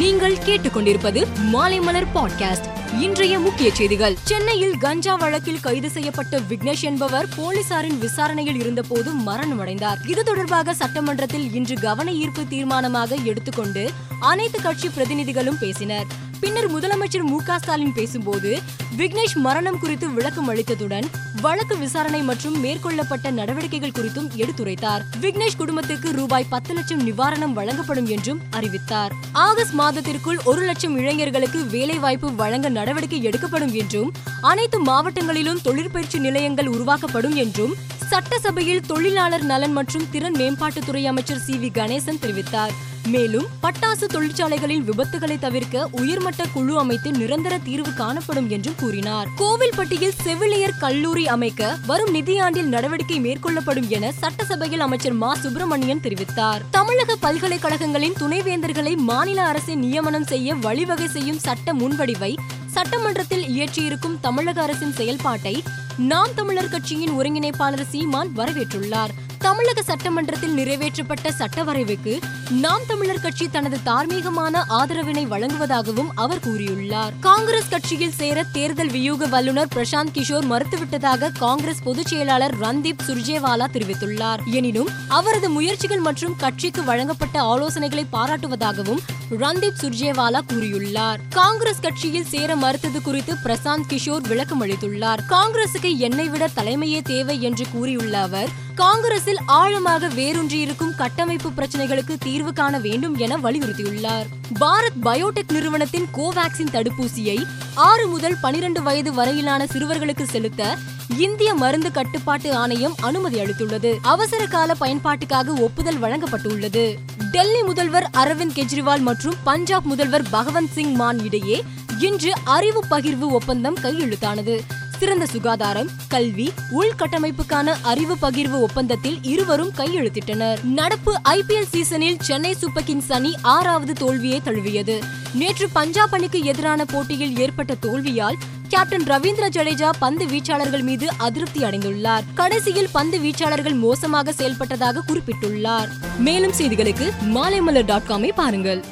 நீங்கள் கேட்டுக்கொண்டிருப்பது மாலைமலர் பாட்காஸ்ட் இன்றைய முக்கிய செய்திகள். சென்னையில் கஞ்சா வழக்கில் கைது செய்யப்பட்ட விக்னேஷ் என்பவர் போலீசாரின் விசாரணையில் இருந்தபோது மரணமடைந்தார். இது தொடர்பாக சட்டமன்றத்தில் இன்று கவன ஈர்ப்பு தீர்மானமாக எடுத்துக்கொண்டு அனைத்து கட்சி பிரதிநிதிகளும் பேசினர். பின்னர் முதலமைச்சர் மு ஸ்டாலின் பேசும்போது விக்னேஷ் மரணம் குறித்து விளக்கம் அளித்ததுடன் வழக்கு விசாரணை மற்றும் மேற்கொள்ளப்பட்ட நடவடிக்கைகள் குறித்தும் எடுத்துரைத்தார். விக்னேஷ் குடும்பத்திற்கு ரூபாய் பத்து லட்சம் நிவாரணம் வழங்கப்படும் என்றும் அறிவித்தார். ஆகஸ்ட் மாதத்திற்குள் ஒரு லட்சம் இளைஞர்களுக்கு வேலைவாய்ப்பு வழங்க நடவடிக்கை எடுக்கப்படும் என்றும் அனைத்து மாவட்டங்களிலும் தொழிற்பயிற்சி நிலையங்கள் உருவாக்கப்படும் என்றும் சட்டசபையில் தொழிலாளர் நலன் மற்றும் திறன் மேம்பாட்டுத்துறை அமைச்சர் சி வி கணேசன் தெரிவித்தார். மேலும் பட்டாசு தொழிற்சாலைகளின் விபத்துகளை தவிர்க்க உயர்மட்ட குழு அமைத்து நிரந்தர தீர்வு காணப்படும் என்றும் கூறினார். கோவில்பட்டியில் செவிலியர் கல்லூரி அமைக்க வரும் நிதியாண்டில் நடவடிக்கை மேற்கொள்ளப்படும் என சட்டசபையில் அமைச்சர் மா. சுப்பிரமணியன் தெரிவித்தார். தமிழக பல்கலைக்கழகங்களின் துணைவேந்தர்களை மாநில அரசு நியமனம் செய்ய வழிவகை செய்யும் சட்ட முன்வடிவை சட்டமன்றத்தில் இயற்றியிருக்கும் தமிழக அரசின் செயல்பாட்டை நாம் தமிழர் கட்சியின் ஒருங்கிணைப்பாளர் சீமான் வரவேற்றுள்ளார். தமிழக சட்டமன்றத்தில் நிறைவேற்றப்பட்ட சட்ட வரைவுக்கு நாம் தமிழர் கட்சி தனது தார்மீகமான ஆதரவினை வழங்குவதாகவும் அவர் கூறியுள்ளார். காங்கிரஸ் கட்சியில் சேர தேர்தல் வியூக வல்லுநர் பிரசாந்த் கிஷோர் மறுத்துவிட்டதாக காங்கிரஸ் பொதுச் செயலாளர் ரந்தீப் சுர்ஜேவாலா தெரிவித்துள்ளார். எனினும் அவரது முயற்சிகள் மற்றும் கட்சிக்கு வழங்கப்பட்ட ஆலோசனைகளை பாராட்டுவதாகவும் ரந்தீப் சுர்ஜேவாலா கூறியுள்ளார். காங்கிரஸ் கட்சியில் சேர மறுத்தது குறித்து பிரசாந்த் கிஷோர் விளக்கம் அளித்துள்ளார் காங்கிரசுக்கு என்னை விட தலைமையே தேவை என்று கூறியுள்ள அவர் காங்கிரஸ் அரசில் ஆழமாக வேரூன்றியிருக்கும் கட்டமைப்பு பிரச்சனைகளுக்கு தீர்வு காண வேண்டும் என வலியுறுத்தியுள்ளார். பாரத் பயோடெக் நிறுவனத்தின் கோவாக்சின் தடுப்பூசியை ஆறு முதல் பனிரெண்டு வயது வரையிலான சிறுவர்களுக்கு செலுத்த இந்திய மருந்து கட்டுப்பாட்டு ஆணையம் அனுமதி அளித்துள்ளது. அவசர கால பயன்பாட்டுக்காக ஒப்புதல் வழங்கப்பட்டுள்ளது. டெல்லி முதல்வர் அரவிந்த் கெஜ்ரிவால் மற்றும் பஞ்சாப் முதல்வர் பகவந்த் சிங் மான் இடையே இன்று அறிவு பகிர்வு ஒப்பந்தம் கையெழுத்தானது. சிறந்த சுகாதாரம் கல்வி உள்கட்டமைப்புக்கான அறிவு பகிர்வு ஒப்பந்தத்தில் இருவரும் கையெழுத்திட்டனர். நடப்பு ஐபிஎல் சீசனில் சென்னை சூப்பர் கிங்ஸ் அணி ஆறாவது தோல்வியை தழுவியது. நேற்று பஞ்சாப் அணிக்கு எதிரான போட்டியில் ஏற்பட்ட தோல்வியால் கேப்டன் ரவீந்திர ஜடேஜா பந்து வீச்சாளர்கள் மீது அதிருப்தி அடைந்துள்ளார். கடைசியில் பந்து வீச்சாளர்கள் மோசமாக செயல்பட்டதாக குறிப்பிட்டுள்ளார். மேலும் செய்திகளுக்கு மாலைமலர் டாட் காமை பாருங்கள்.